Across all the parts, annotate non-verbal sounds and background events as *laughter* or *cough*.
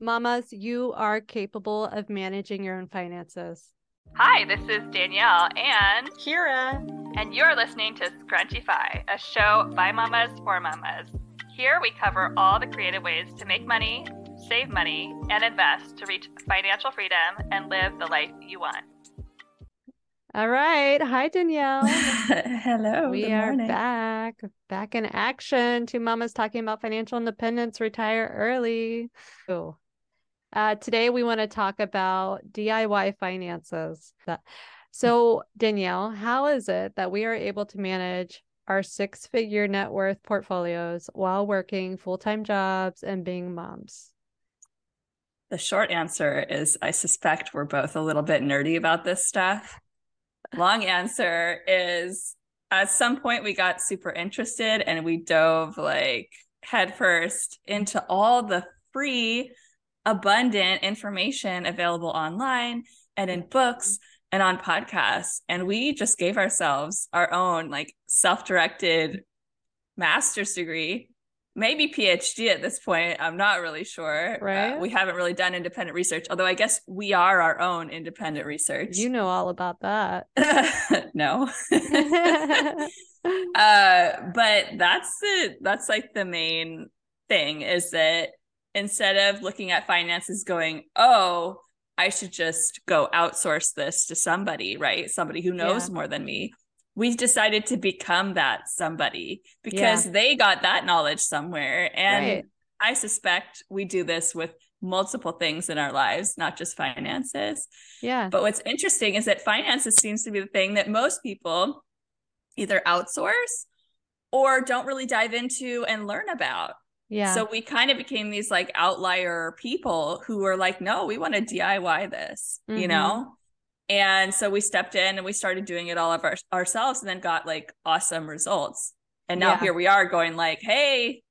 Mamas, you are capable of managing your own finances. Hi, this is Danielle and Kyra, and you're listening to Scrunchify, a show by mamas for mamas. Here we cover all the creative ways to make money, save money, and invest to reach financial freedom and live the life you want. All right. Hi, Danielle. *laughs* Hello. we are back, back in action. Two mamas talking about financial independence, retire early. Ooh. Uh, today, we want to talk about DIY finances. So, Danielle, how is it that we are able to manage our six figure net worth portfolios while working full time jobs and being moms? The short answer is I suspect we're both a little bit nerdy about this stuff. Long answer is at some point we got super interested and we dove like headfirst into all the free abundant information available online and in books and on podcasts. And we just gave ourselves our own like self directed master's degree, maybe PhD at this point. I'm not really sure. Uh, right. Uh, we haven't really done independent research, although I guess we are our own independent research. You know all about that. *laughs* no. *laughs* *laughs* uh, but that's the that's like the main thing is that instead of looking at finances going, oh, I should just go outsource this to somebody, right? Somebody who knows yeah. more than me. We've decided to become that somebody because yeah. they got that knowledge somewhere. And right. I suspect we do this with multiple things in our lives, not just finances. Yeah. But what's interesting is that finances seems to be the thing that most people either outsource or don't really dive into and learn about. Yeah. So we kind of became these like outlier people who were like, no, we want to DIY this, mm-hmm. you know? And so we stepped in and we started doing it all of our, ourselves and then got like awesome results. And now yeah. here we are going like, hey,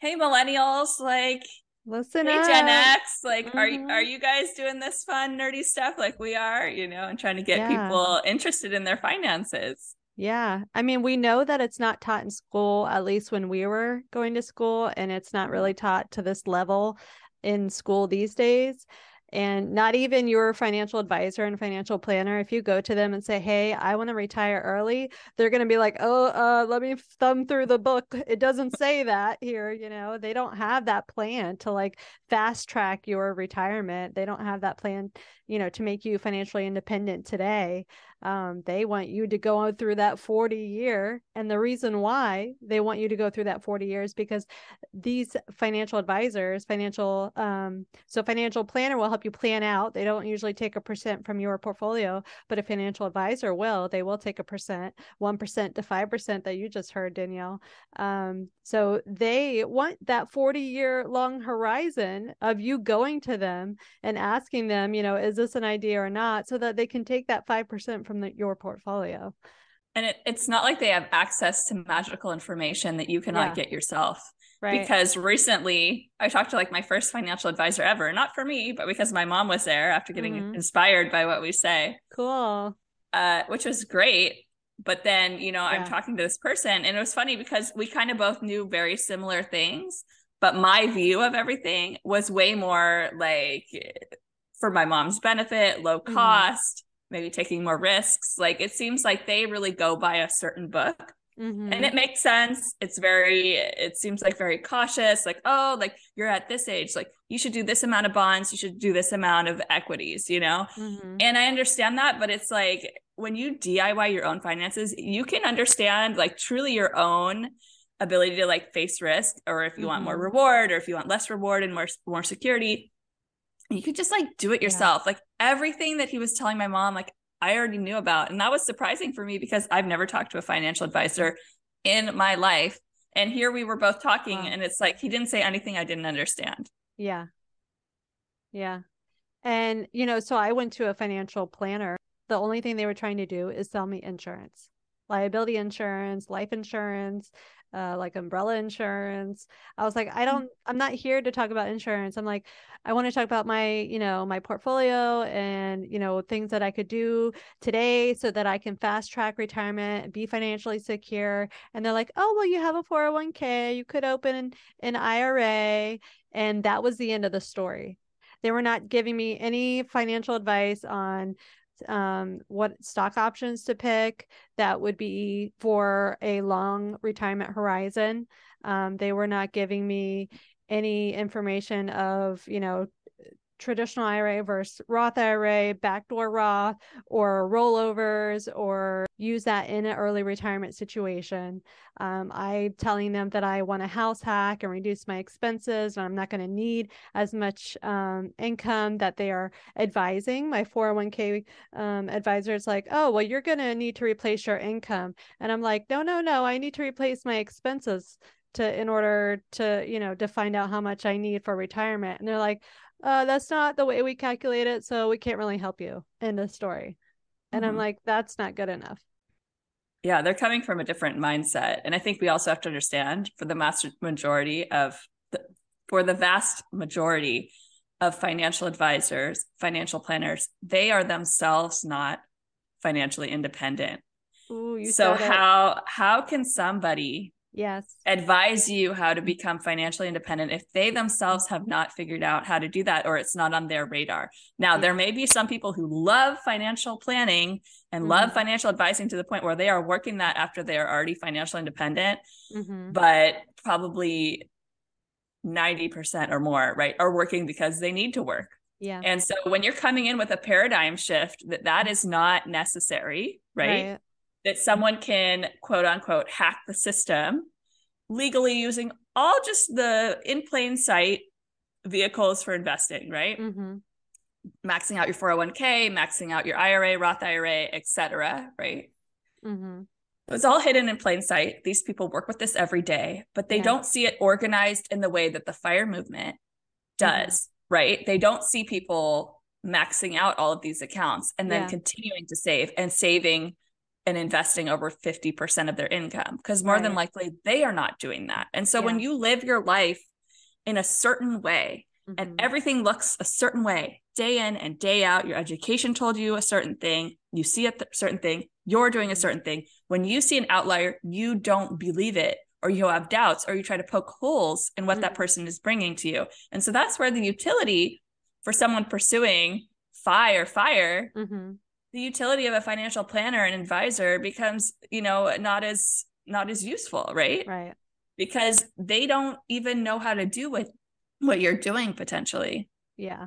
hey millennials, like listen hey up. Gen X, like mm-hmm. are are you guys doing this fun nerdy stuff like we are, you know, and trying to get yeah. people interested in their finances. Yeah. I mean, we know that it's not taught in school, at least when we were going to school, and it's not really taught to this level in school these days. And not even your financial advisor and financial planner if you go to them and say hey i want to retire early they're going to be like oh uh, let me thumb through the book. *laughs* It doesn't say that here you know? They don't have that plan to like fast track your retirement. They don't have that plan you know to make you financially independent today um, they want you to go through that 40 year and the reason why they want you to go through that 40 years because these financial advisors financial um, so financial planner will help you plan out. They don't usually take a percent from your portfolio but a financial advisor will. They will take a percent 1% to 5% that you just heard danielle. Um, so they want that 40 year long horizon of you going to them and asking them you know is this an idea or not so that they can take that 5% from the, your portfolio. And it, it's not like they have access to magical information that you cannot yeah. get yourself. Right. Because recently I talked to like my first financial advisor ever, not for me, but because my mom was there after getting mm-hmm. inspired by what we say. Cool. Uh, which was great. But then, you know, yeah. I'm talking to this person and it was funny because we kind of both knew very similar things, but my view of everything was way more like for my mom's benefit, low mm-hmm. cost, maybe taking more risks. Like it seems like they really go by a certain book. Mm-hmm. And it makes sense. It's very, it seems like very cautious. Like, oh, like you're at this age, like you should do this amount of bonds, you should do this amount of equities, you know? Mm-hmm. And I understand that, but it's like when you DIY your own finances, you can understand like truly your own ability to like face risk, or if you mm-hmm. want more mm-hmm. reward, or if you want less reward and more more security you could just like do it yourself. Yeah. Like everything that he was telling my mom, like I already knew about. And that was surprising for me because I've never talked to a financial advisor in my life. And here we were both talking, wow. and it's like he didn't say anything I didn't understand. Yeah. Yeah. And, you know, so I went to a financial planner. The only thing they were trying to do is sell me insurance, liability insurance, life insurance, uh, like umbrella insurance. I was like, I mm. don't, I'm not here to talk about insurance. I'm like, I want to talk about my, you know, my portfolio and, you know, things that I could do today so that I can fast track retirement, be financially secure. And they're like, oh, well, you have a 401k, you could open an IRA. And that was the end of the story. They were not giving me any financial advice on um, what stock options to pick that would be for a long retirement horizon. Um, they were not giving me any information of, you know, traditional IRA versus Roth IRA, backdoor Roth, or rollovers, or use that in an early retirement situation. Um, I'm telling them that I want a house hack and reduce my expenses, and I'm not going to need as much um, income that they are advising. My 401k um, advisor is like, oh, well, you're going to need to replace your income. And I'm like, no, no, no, I need to replace my expenses to in order to you know to find out how much i need for retirement and they're like uh, that's not the way we calculate it. So we can't really help you in the story. And mm-hmm. I'm like, that's not good enough. Yeah, they're coming from a different mindset. And I think we also have to understand for the master majority of the, for the vast majority of financial advisors, financial planners, they are themselves not financially independent. Ooh, so how how can somebody yes advise you how to become financially independent if they themselves have not figured out how to do that or it's not on their radar now yeah. there may be some people who love financial planning and mm-hmm. love financial advising to the point where they are working that after they are already financially independent mm-hmm. but probably 90% or more right are working because they need to work yeah and so when you're coming in with a paradigm shift that that is not necessary right. right that someone can quote unquote hack the system legally using all just the in plain sight vehicles for investing, right? Mm-hmm. Maxing out your 401k, maxing out your IRA, Roth IRA, etc. right? Mm-hmm. It's all hidden in plain sight. These people work with this every day, but they yeah. don't see it organized in the way that the fire movement does, mm-hmm. right? They don't see people maxing out all of these accounts and then yeah. continuing to save and saving and investing over 50% of their income because more right. than likely they are not doing that. And so yeah. when you live your life in a certain way mm-hmm. and everything looks a certain way day in and day out, your education told you a certain thing, you see a th- certain thing, you're doing a mm-hmm. certain thing. When you see an outlier, you don't believe it or you have doubts or you try to poke holes in what mm-hmm. that person is bringing to you. And so that's where the utility for someone pursuing fire, fire mm-hmm the utility of a financial planner and advisor becomes you know not as not as useful right? Right. Because they don't even know how to do what what you're doing potentially. Yeah.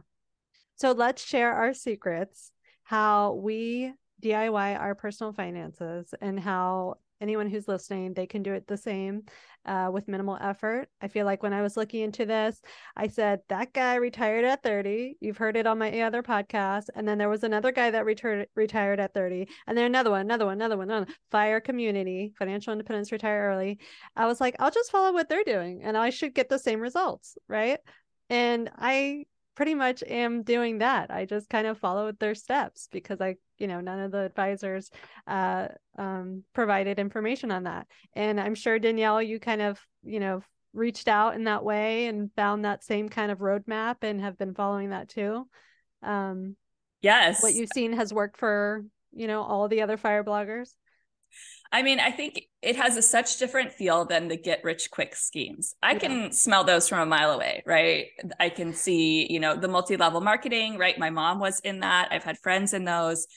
So let's share our secrets how we diy our personal finances and how anyone who's listening, they can do it the same uh, with minimal effort. I feel like when I was looking into this, I said, that guy retired at 30. You've heard it on my other podcast. And then there was another guy that retired retired at 30. And then another one, another one, another one, another one. Fire community, financial independence, retire early. I was like, I'll just follow what they're doing and I should get the same results. Right. And I pretty much am doing that. I just kind of followed their steps because I, you know, none of the advisors uh, um, provided information on that. And I'm sure Danielle, you kind of, you know, reached out in that way and found that same kind of roadmap and have been following that too. Um, yes. What you've seen has worked for, you know, all the other fire bloggers. I mean, I think it has a such different feel than the get rich quick schemes. I yeah. can smell those from a mile away, right? I can see, you know, the multi-level marketing, right? My mom was in that. I've had friends in those.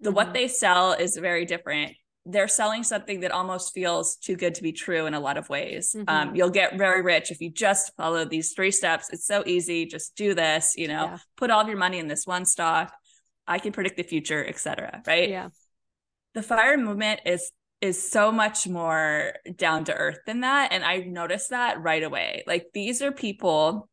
The mm-hmm. what they sell is very different. They're selling something that almost feels too good to be true in a lot of ways. Um, mm-hmm. Um, you'll get very rich if you just follow these three steps. It's so easy. Just do this, you know, yeah. put all of your money in this one stock. I can predict the future, etc. Right? Yeah. The fire movement is is so much more down to earth than that. And I noticed that right away. Like these are people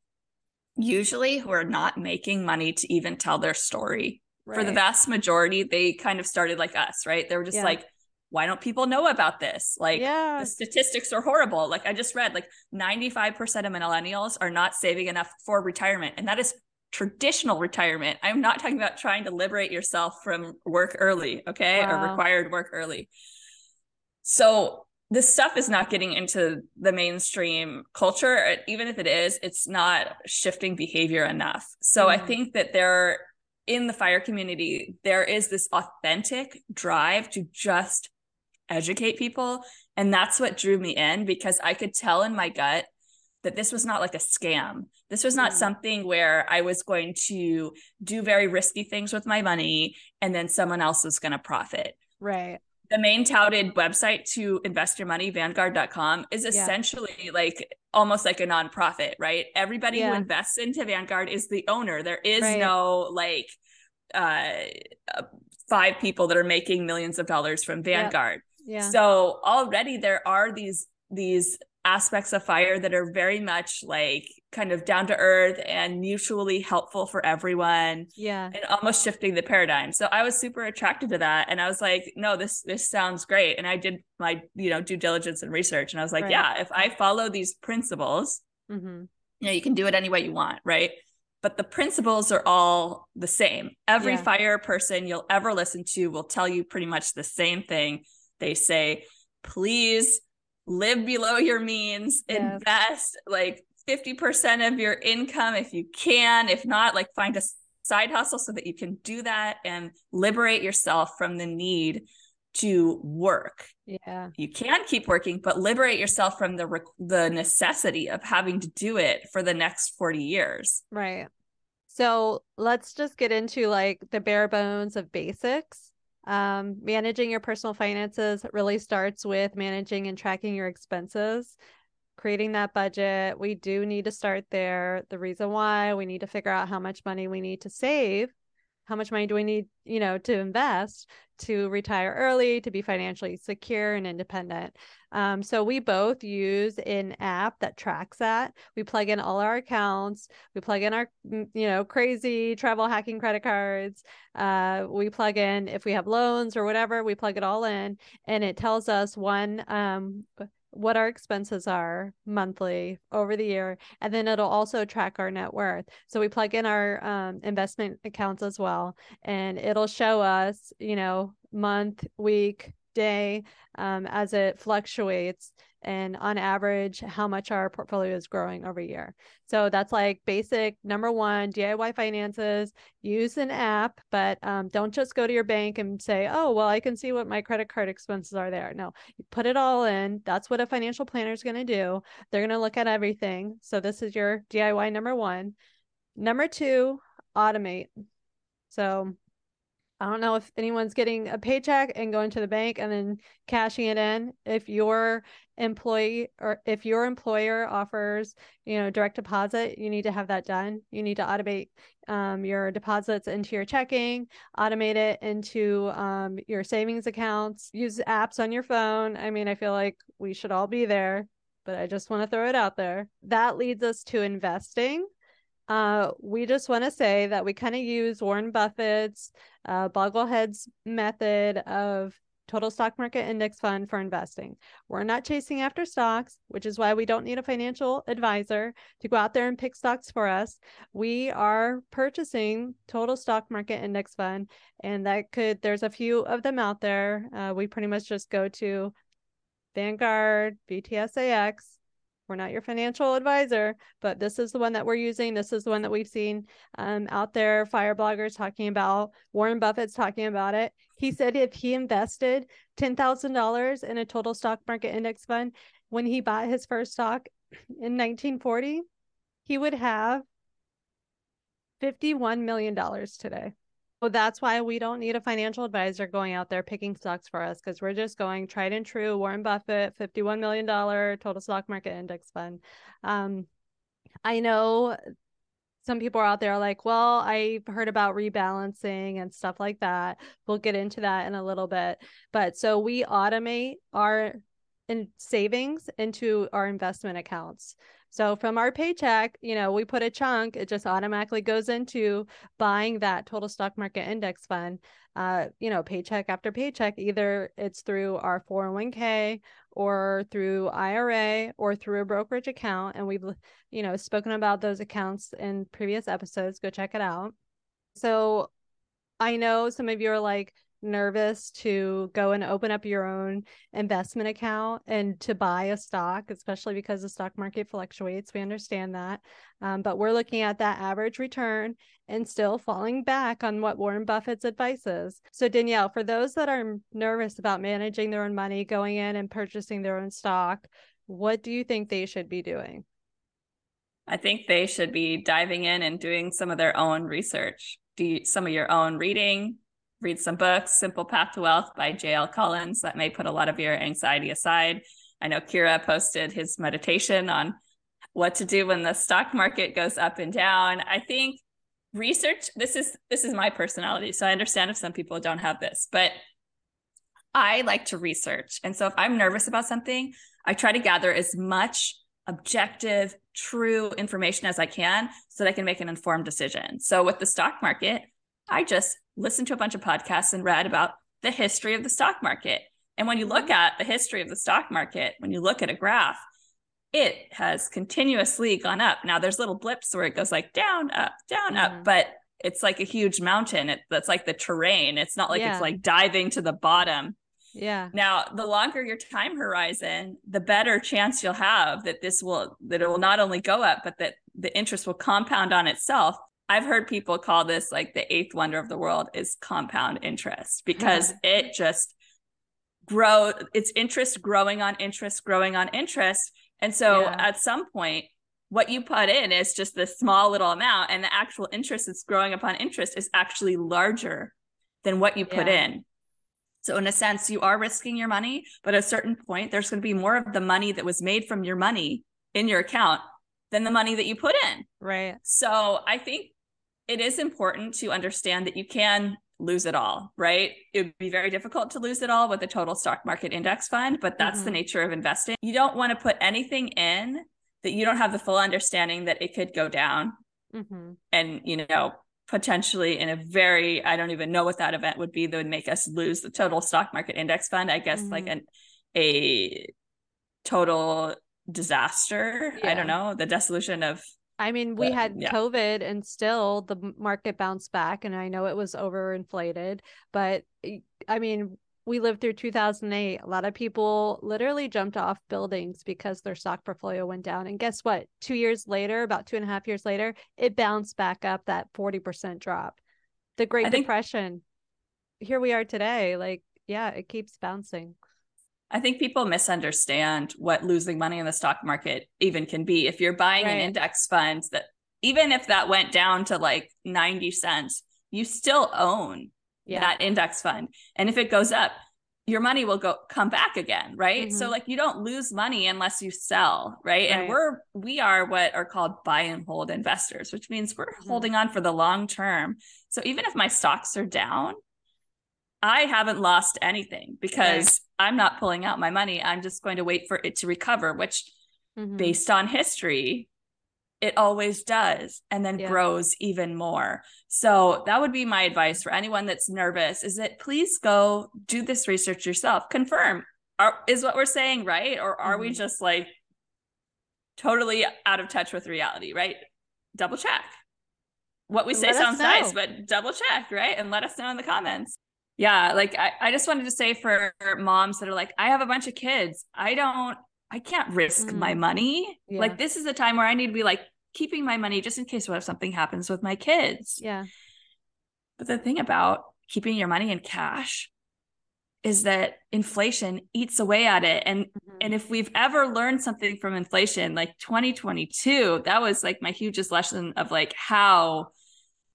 usually who are not making money to even tell their story. Right. For the vast majority, they kind of started like us, right? They were just yeah. like, why don't people know about this? Like yeah. the statistics are horrible. Like I just read like 95% of millennials are not saving enough for retirement. And that is traditional retirement. I'm not talking about trying to liberate yourself from work early, okay? Wow. Or required work early. So this stuff is not getting into the mainstream culture. Even if it is, it's not shifting behavior enough. So mm-hmm. I think that there, in the fire community, there is this authentic drive to just educate people. And that's what drew me in because I could tell in my gut that this was not like a scam. This was not mm. something where I was going to do very risky things with my money and then someone else was going to profit. Right. The main touted website to invest your money, vanguard.com, is essentially yeah. like almost like a nonprofit, right? Everybody yeah. who invests into Vanguard is the owner. There is right. no like uh, five people that are making millions of dollars from Vanguard. Yeah. yeah. So already there are these these aspects of fire that are very much like kind of down to earth and mutually helpful for everyone. Yeah. And almost shifting the paradigm. So I was super attracted to that and I was like, no, this this sounds great. And I did my, you know, due diligence and research and I was like, right. yeah, if I follow these principles, mm-hmm. you know, you can do it any way you want, right? But the principles are all the same. Every yeah. fire person you'll ever listen to will tell you pretty much the same thing. They say, please live below your means, yes. invest like 50% of your income if you can. If not, like find a side hustle so that you can do that and liberate yourself from the need to work. Yeah. You can keep working, but liberate yourself from the the necessity of having to do it for the next 40 years. Right. So, let's just get into like the bare bones of basics. Um, managing your personal finances really starts with managing and tracking your expenses, creating that budget. We do need to start there. The reason why we need to figure out how much money we need to save, how much money do we need, you know, to invest to retire early, to be financially secure and independent. Um, so we both use an app that tracks that. We plug in all our accounts. We plug in our, mm, you know, crazy travel hacking credit cards. Uh, we plug in if we have loans or whatever. We plug it all in, and it tells us one um, what our expenses are monthly over the year and then it'll also track our net worth. So we plug in our um, investment accounts as well and it'll show us you know month week day um, as it fluctuates and on average how much our portfolio is growing over year. So that's like basic number one diy finances use an app but um, don't just go to your bank and say oh well i can see what my credit card expenses are there. No you put it all in. That's what a financial planner is going to do. They're going to look at everything. So this is your diy number one. Number two automate. So I don't know if anyone's getting a paycheck and going to the bank and then cashing it in. If your employee or if your employer offers, you know, direct deposit, you need to have that done. You need to automate um, your deposits into your checking, automate it into um, your savings accounts, use apps on your phone. I mean, I feel like we should all be there, but I just want to throw it out there. That leads us to investing. Uh, we just want to say that we kind of use Warren Buffett's uh, Boglehead's method of total stock market index fund for investing. We're not chasing after stocks, which is why we don't need a financial advisor to go out there and pick stocks for us. We are purchasing total stock market index fund, and that could, there's a few of them out there. Uh, we pretty much just go to Vanguard, VTSAX, we're not your financial advisor, but this is the one that we're using. This is the one that we've seen um, out there. Fire bloggers talking about. Warren Buffett's talking about it. He said if he invested ten thousand dollars in a total stock market index fund when he bought his first stock in 1940, he would have fifty-one million dollars today. So that's why we don't need a financial advisor going out there picking stocks for us because we're just going tried and true Warren Buffett, $51 million total stock market index fund. Um, I know some people are out there like, well, I've heard about rebalancing and stuff like that. We'll get into that in a little bit. But so we automate our in savings into our investment accounts. So from our paycheck, you know, we put a chunk, it just automatically goes into buying that total stock market index fund. Uh, you know, paycheck after paycheck, either it's through our 401k or through IRA or through a brokerage account. And we've, you know, spoken about those accounts in previous episodes. Go check it out. So I know some of you are like, nervous to go and open up your own investment account and to buy a stock, especially because the stock market fluctuates. We understand that. Um, but we're looking at that average return and still falling back on what Warren Buffett's advice is. So, Danielle, for those that are nervous about managing their own money, going in and purchasing their own stock, what do you think they should be doing? I think they should be diving in and doing some of their own research. Do some of your own reading, read some books. Simple Path to Wealth by J.L. Collins. That may put a lot of your anxiety aside. I know Kyra posted his meditation on what to do when the stock market goes up and down. I think research this is this is my personality so i understand if some people don't have this but i like to research and so if i'm nervous about something i try to gather as much objective true information as i can so that i can make an informed decision so with the stock market i just listened to a bunch of podcasts and read about the history of the stock market and when you look mm-hmm. at the history of the stock market when you look at a graph it has continuously gone up. Now there's little blips where it goes like down, up, down, mm-hmm. up, but it's like a huge mountain. It, that's like the terrain. It's not like yeah. it's like diving to the bottom. Yeah. Now, the longer your time horizon, the better chance you'll have that this will that it will not only go up, but that the interest will compound on itself. I've heard people call this like the eighth wonder of the world is compound interest because *laughs* it just grow its interest growing on interest, growing on interest and so yeah. at some point, what you put in is just this small little amount, and the actual interest that's growing upon interest is actually larger than what you put yeah. in. So, in a sense, you are risking your money, but at a certain point, there's going to be more of the money that was made from your money in your account than the money that you put in. Right. So, I think it is important to understand that you can lose it all, right? It would be very difficult to lose it all with a total stock market index fund, but that's mm-hmm. the nature of investing. You don't want to put anything in that you don't have the full understanding that it could go down. Mm-hmm. And, you know, potentially in a very, I don't even know what that event would be that would make us lose the total stock market index fund. I guess mm-hmm. like an, a total disaster. Yeah. I don't know, the dissolution of I mean, we had yeah. COVID and still the market bounced back. And I know it was overinflated, but I mean, we lived through 2008. A lot of people literally jumped off buildings because their stock portfolio went down. And guess what? Two years later, about two and a half years later, it bounced back up that 40% drop. The Great Depression. Here we are today. Like, yeah, it keeps bouncing. I think people misunderstand what losing money in the stock market even can be. If you're buying right. an index fund that even if that went down to like 90 cents, you still own yeah. that index fund. And if it goes up, your money will go come back again, right? Mm-hmm. So like you don't lose money unless you sell, right? right? And we're we are what are called buy and hold investors, which means we're mm-hmm. holding on for the long term. So even if my stocks are down, I haven't lost anything because. I'm not pulling out my money. I'm just going to wait for it to recover, which mm-hmm. based on history, it always does and then yeah. grows even more. So that would be my advice for anyone that's nervous is that please go do this research yourself. Confirm are, is what we're saying right or are mm-hmm. we just like totally out of touch with reality, right? Double check. What we say sounds nice, but double check, right? And let us know in the comments yeah like I, I just wanted to say for moms that are like i have a bunch of kids i don't i can't risk mm. my money yeah. like this is a time where i need to be like keeping my money just in case what if something happens with my kids yeah but the thing about keeping your money in cash is that inflation eats away at it and mm-hmm. and if we've ever learned something from inflation like 2022 that was like my hugest lesson of like how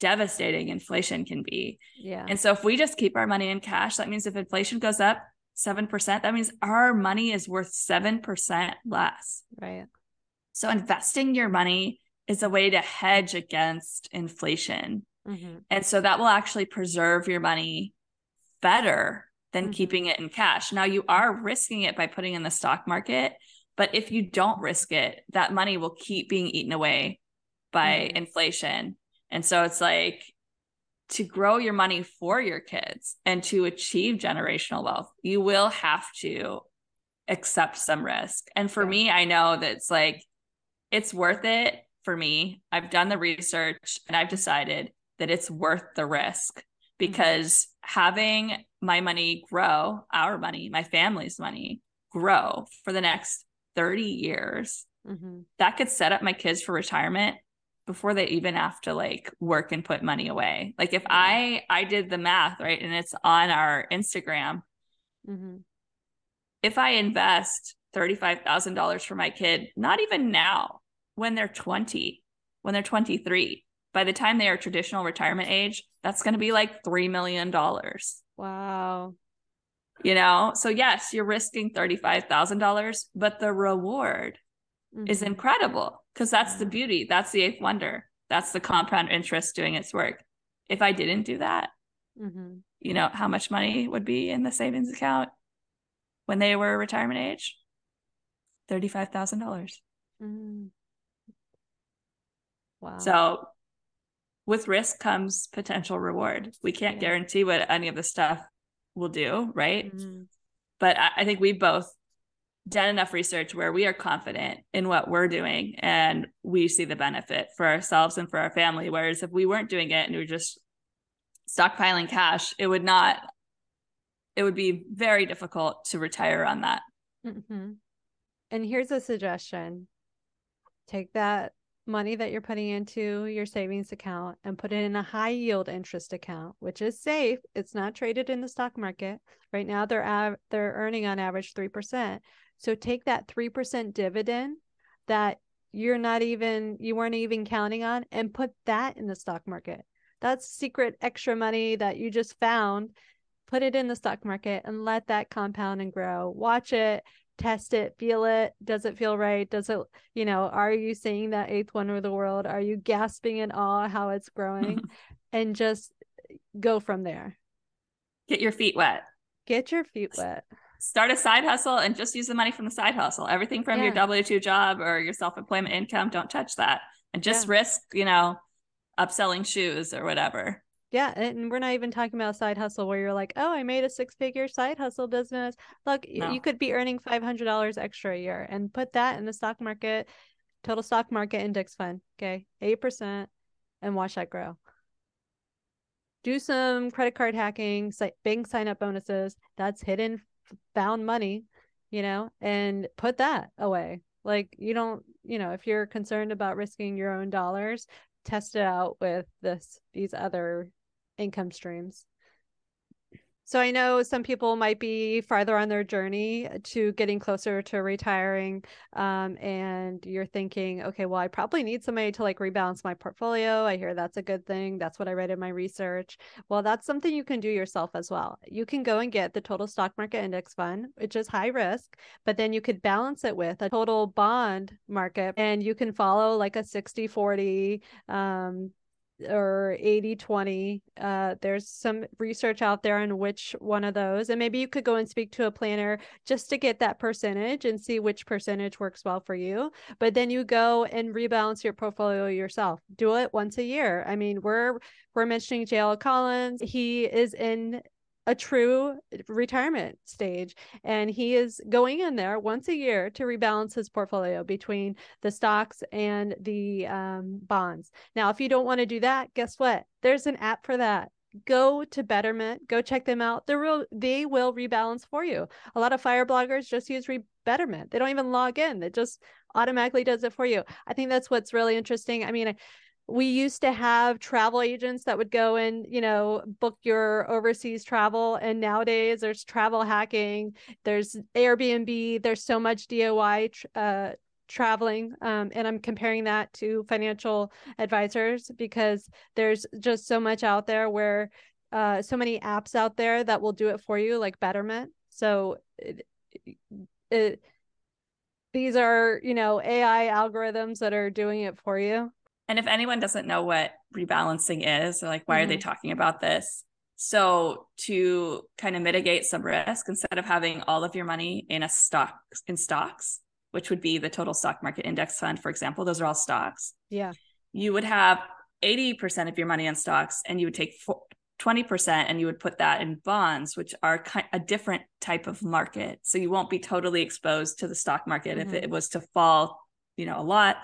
devastating inflation can be. Yeah. And so if we just keep our money in cash, that means if inflation goes up 7%, that means our money is worth 7% less. Right. So investing your money is a way to hedge against inflation. Mm-hmm. And so that will actually preserve your money better than mm-hmm. keeping it in cash. Now you are risking it by putting in the stock market, but if you don't risk it, that money will keep being eaten away by mm-hmm. inflation and so it's like to grow your money for your kids and to achieve generational wealth, you will have to accept some risk. And for yeah. me, I know that it's like, it's worth it for me. I've done the research and I've decided that it's worth the risk mm-hmm. because mm-hmm. having my money grow, our money, my family's money grow for the next 30 years, mm-hmm. that could set up my kids for retirement before they even have to like work and put money away. Like if I I did the math, right, and it's on our Instagram. Mm-hmm. If I invest $35,000 for my kid, not even now, when they're 20, when they're 23. By the time they are traditional retirement age, that's going to be like $3 million. Wow. You know, so yes, you're risking $35,000, but the reward mm-hmm. is incredible because that's the beauty. That's the eighth wonder. That's the compound interest doing its work. If I didn't do that, mm-hmm. you know, how much money would be in the savings account when they were retirement age? $35,000. Mm-hmm. Wow. So with risk comes potential reward. We can't yeah. guarantee what any of the stuff will do, right? Mm-hmm. But I, I think we both done enough research where we are confident in what we're doing and we see the benefit for ourselves and for our family. Whereas if we weren't doing it and we were just stockpiling cash, it would not, it would be very difficult to retire on that. Mm-hmm. And here's a suggestion take that money that you're putting into your savings account and put it in a high yield interest account, which is safe. It's not traded in the stock market. Right now they're av- they're earning on average 3%. So take that 3% dividend that you're not even you weren't even counting on and put that in the stock market. That's secret extra money that you just found. Put it in the stock market and let that compound and grow. Watch it, test it, feel it. Does it feel right? Does it, you know, are you seeing that eighth wonder of the world? Are you gasping in awe how it's growing? *laughs* and just go from there. Get your feet wet. Get your feet wet start a side hustle and just use the money from the side hustle. Everything from yeah. your W 2 job or your self employment income, don't touch that and just yeah. risk, you know, upselling shoes or whatever. Yeah. And we're not even talking about side hustle where you're like, oh, I made a six figure side hustle business. Look, no. you could be earning $500 extra a year and put that in the stock market, total stock market index fund. Okay. 8% and watch that grow do some credit card hacking, bank sign up bonuses. That's hidden found money, you know, and put that away. Like you don't, you know, if you're concerned about risking your own dollars, test it out with this these other income streams. So I know some people might be farther on their journey to getting closer to retiring. Um, and you're thinking, okay, well, I probably need somebody to like rebalance my portfolio. I hear that's a good thing. That's what I read in my research. Well, that's something you can do yourself as well. You can go and get the total stock market index fund, which is high risk, but then you could balance it with a total bond market and you can follow like a 60 40 um, or 80 20 uh, there's some research out there on which one of those and maybe you could go and speak to a planner just to get that percentage and see which percentage works well for you. But then you go and rebalance your portfolio yourself. Do it once a year. I mean we're we're mentioning JL Collins. He is in a true retirement stage. And he is going in there once a year to rebalance his portfolio between the stocks and the um, bonds. Now, if you don't want to do that, guess what? There's an app for that go to betterment go check them out they real they will rebalance for you a lot of fire bloggers just use re- betterment they don't even log in it just automatically does it for you i think that's what's really interesting i mean we used to have travel agents that would go and you know book your overseas travel and nowadays there's travel hacking there's airbnb there's so much diy uh, traveling um, and i'm comparing that to financial advisors because there's just so much out there where uh, so many apps out there that will do it for you like betterment. So it, it, these are you know ai algorithms that are doing it for you and if anyone doesn't know what rebalancing is, or like, why mm-hmm. are they mm-hmm. talking about this? So to kind of mitigate some risk, instead of having all of your money in a stock in stocks, which would be the total stock market index fund, for example, those are all stocks. Yeah. You would have 80% of your money in stocks and you would take 20% and you would put that in bonds, which are a different type of market. So you won't be totally exposed to the stock market mm-hmm. if it was to fall, you know, a lot.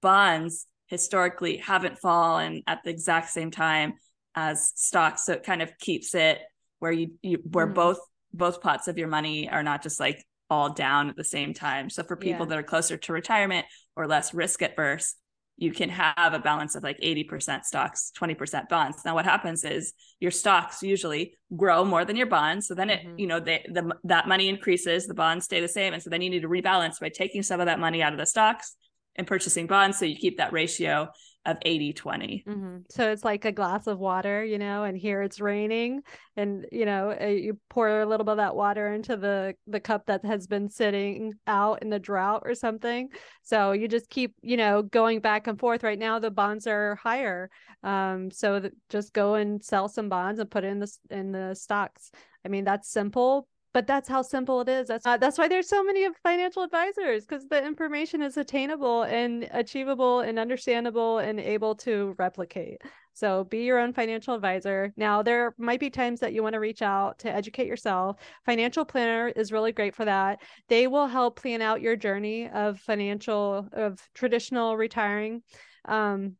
Bonds historically haven't fallen at the exact same time as stocks so it kind of keeps it where you, you where mm. both both pots of your money are not just like all down at the same time so for people yeah. that are closer to retirement or less risk adverse you can have a balance of like 80% stocks 20% bonds now what happens is your stocks usually grow more than your bonds so then it mm-hmm. you know they, the that money increases the bonds stay the same and so then you need to rebalance by taking some of that money out of the stocks in purchasing bonds. So you keep that ratio of 80 20 mm-hmm. so it's like a glass of water you know and here it's raining and you know uh, you pour a little bit of that water into the the cup that has been sitting out in the drought or something so you just keep you know going back and forth right now the bonds are higher um so th- just go and sell some bonds and put it in the in the stocks i mean that's simple but that's how simple it is. That's uh, that's why there's so many of financial advisors because the information is attainable and achievable and understandable and able to replicate. So be your own financial advisor. Now there might be times that you want to reach out to educate yourself. Financial planner is really great for that. They will help plan out your journey of financial of traditional retiring. Um,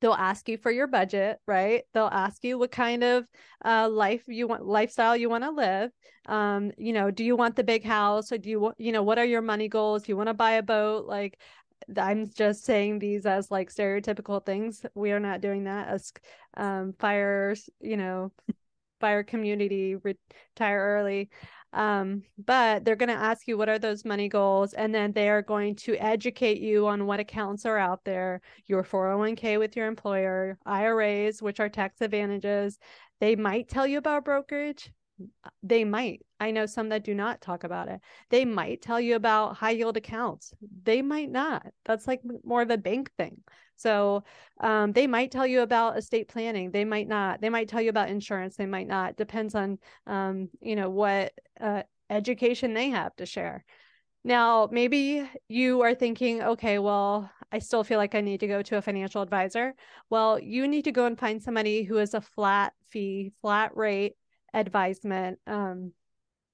they'll ask you for your budget right? They'll ask you what kind of uh, life you want lifestyle you want to live. Um, you know do you want the big house? Or do you want, you know what are your money goals? Do you want to buy a boat? Like i'm just saying these as like stereotypical things. We are not doing that as um, fires you know fire community retire early um, but they're going to ask you what are those money goals, and then they are going to educate you on what accounts are out there, your 401k with your employer, IRAs, which are tax advantages. They might tell you about brokerage. They might. I know some that do not talk about it. They might tell you about high yield accounts. They might not. That's like more of a bank thing. So um, they might tell you about estate planning. They might not. They might tell you about insurance. They might not. Depends on um, you know what uh, education they have to share. Now, maybe you are thinking, okay, well, I still feel like I need to go to a financial advisor. Well, you need to go and find somebody who is a flat fee, flat rate advisement. Um,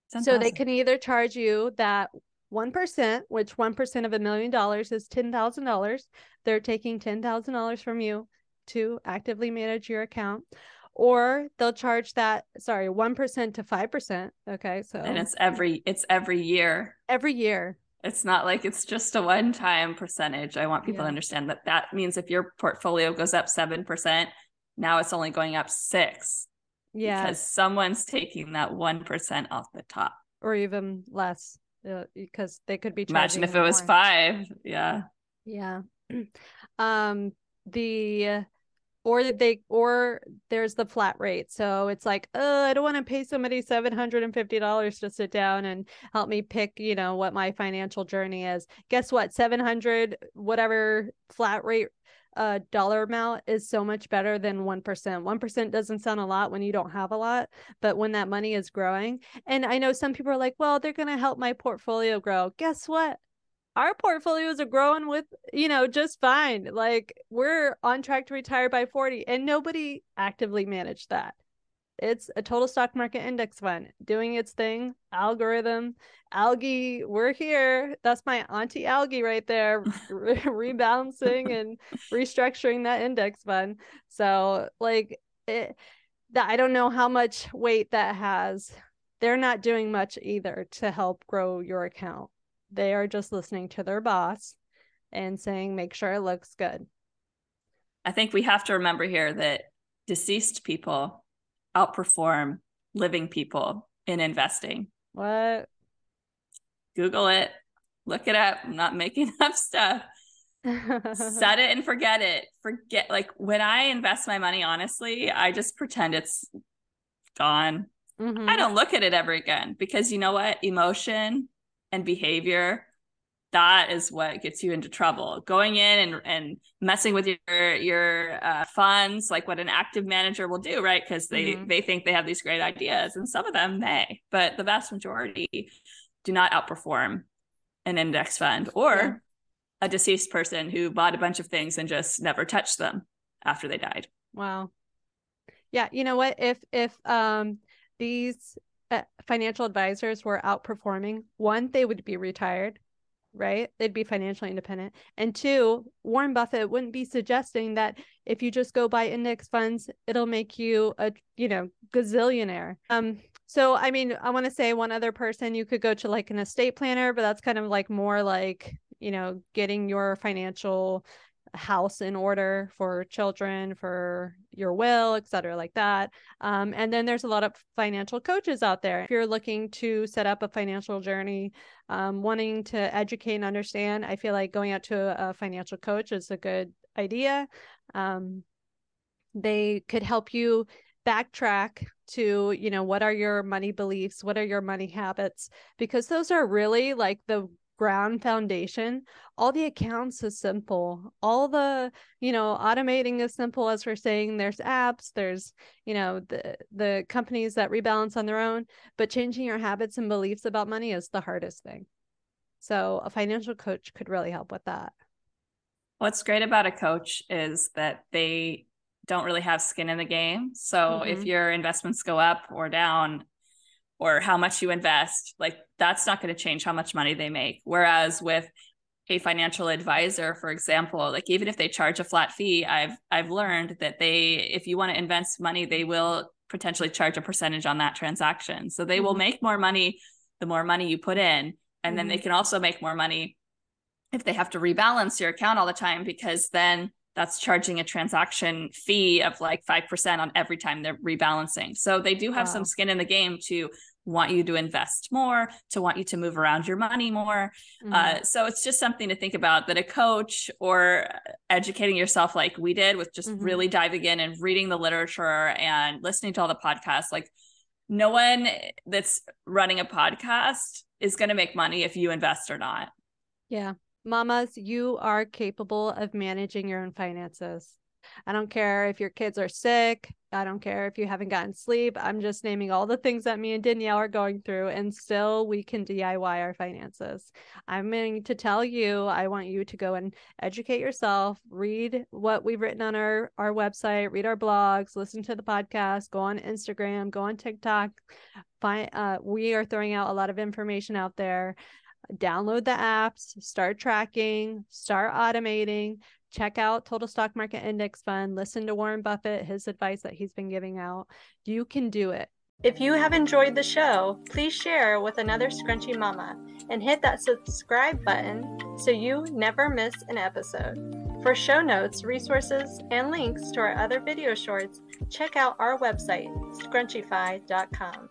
so awesome. they can either charge you that 1%, which 1% of a million dollars is $10,000. They're taking $10,000 from you to actively manage your account. Or they'll charge that, sorry, 1% to 5%. Okay. So, and it's every, it's every year. Every year. It's not like it's just a one time percentage. I want people yeah. to understand that that means if your portfolio goes up 7%, now it's only going up six. Yeah. Because someone's taking that 1% off the top. Or even less because they could be imagine if it was more. five. Yeah. Yeah. *clears throat* Um the or they or there's the flat rate. So it's like oh i don't want to pay somebody $750 to sit down and help me pick you know what my financial journey is. Guess what? 700 whatever flat rate uh, dollar amount is so much better than 1%. 1% doesn't sound a lot when you don't have a lot, but when that money is growing. And I know some people are like, well, they're going to help my portfolio grow. Guess what? Our portfolios are growing with, you know, just fine. Like we're on track to retire by 40 and nobody actively managed that it's a total stock market index fund doing its thing algorithm algae we're here. That's my auntie algae right there re- *laughs* rebalancing and restructuring that index fund. So like it that i don't know how much weight that has. They're not doing much either to help grow your account. They are just listening to their boss and saying make sure it looks good. I think we have to remember here that deceased people outperform living people in investing. What? Google it, look it up. I'm not making *laughs* up stuff. *laughs* Set it and forget it. Forget, like when I invest my money, honestly, I just pretend it's gone. Mm-hmm. I don't look at it ever again because you know what? Emotion and behavior that is what gets you into trouble. Going in and, and messing with your your uh, funds like what an active manager will do right? Because they mm-hmm. they think they have these great ideas and some of them may but the vast majority do not outperform an index fund or yeah. a deceased person who bought a bunch of things and just never touched them after they died. Wow. Yeah you know what? If if um these uh, financial advisors were outperforming one they would be retired right? They'd be financially independent. And two, Warren Buffett wouldn't be suggesting that if you just go buy index funds, it'll make you a, you know, gazillionaire. Um, so I mean, I want to say one other person you could go to like an estate planner, but that's kind of like more like, you know, getting your financial house in order for children, for your will, etc., like that. Um, and then there's a lot of financial coaches out there. If you're looking to set up a financial journey, um, wanting to educate and understand, I feel like going out to a, a financial coach is a good idea. Um, they could help you backtrack to you know what are your money beliefs what are your money habits because those are really like the ground foundation all the accounts is simple all the you know automating is simple as we're saying there's apps there's you know the the companies that rebalance on their own but changing your habits and beliefs about money is the hardest thing so a financial coach could really help with that what's great about a coach is that they don't really have skin in the game. So mm-hmm. if your investments go up or down, or how much you invest, like that's not going to change how much money they make. Whereas with a financial advisor, for example, like even if they charge a flat fee, I've I've learned that they, if you want to invest money, they will potentially charge a percentage on that transaction. So they mm-hmm. will make more money the more money you put in, and mm-hmm. then they mm-hmm. can also make more money if they have to rebalance your account all the time because then that's charging a transaction fee of like 5% on every time they're rebalancing. So they do have wow. some skin in the game to want you to invest more, to want you to move around your money more. Mm-hmm. Uh, so it's just something to think about that a coach or educating yourself like we did with just mm-hmm. really diving in and reading the literature and listening to all the podcasts. Like no one that's running a podcast is going to make money if you invest or not. Yeah. Mamas, you are capable of managing your own finances. I don't care if your kids are sick. I don't care if you haven't gotten sleep. I'm just naming all the things that me and Danielle are going through, and still we can DIY our finances. I'm going to tell you, I want you to go and educate yourself, read what we've written on our, our website, read our blogs, listen to the podcast, go on Instagram, go on TikTok. Find, uh, we are throwing out a lot of information out there download the apps, start tracking, start automating, check out Total Stock Market Index Fund, listen to Warren Buffett, his advice that he's been giving out. You can do it. If you have enjoyed the show, please share with another Scrunchy Mama and hit that subscribe button so you never miss an episode. For show notes, resources, and links to our other video shorts, check out our website, scrunchify.com.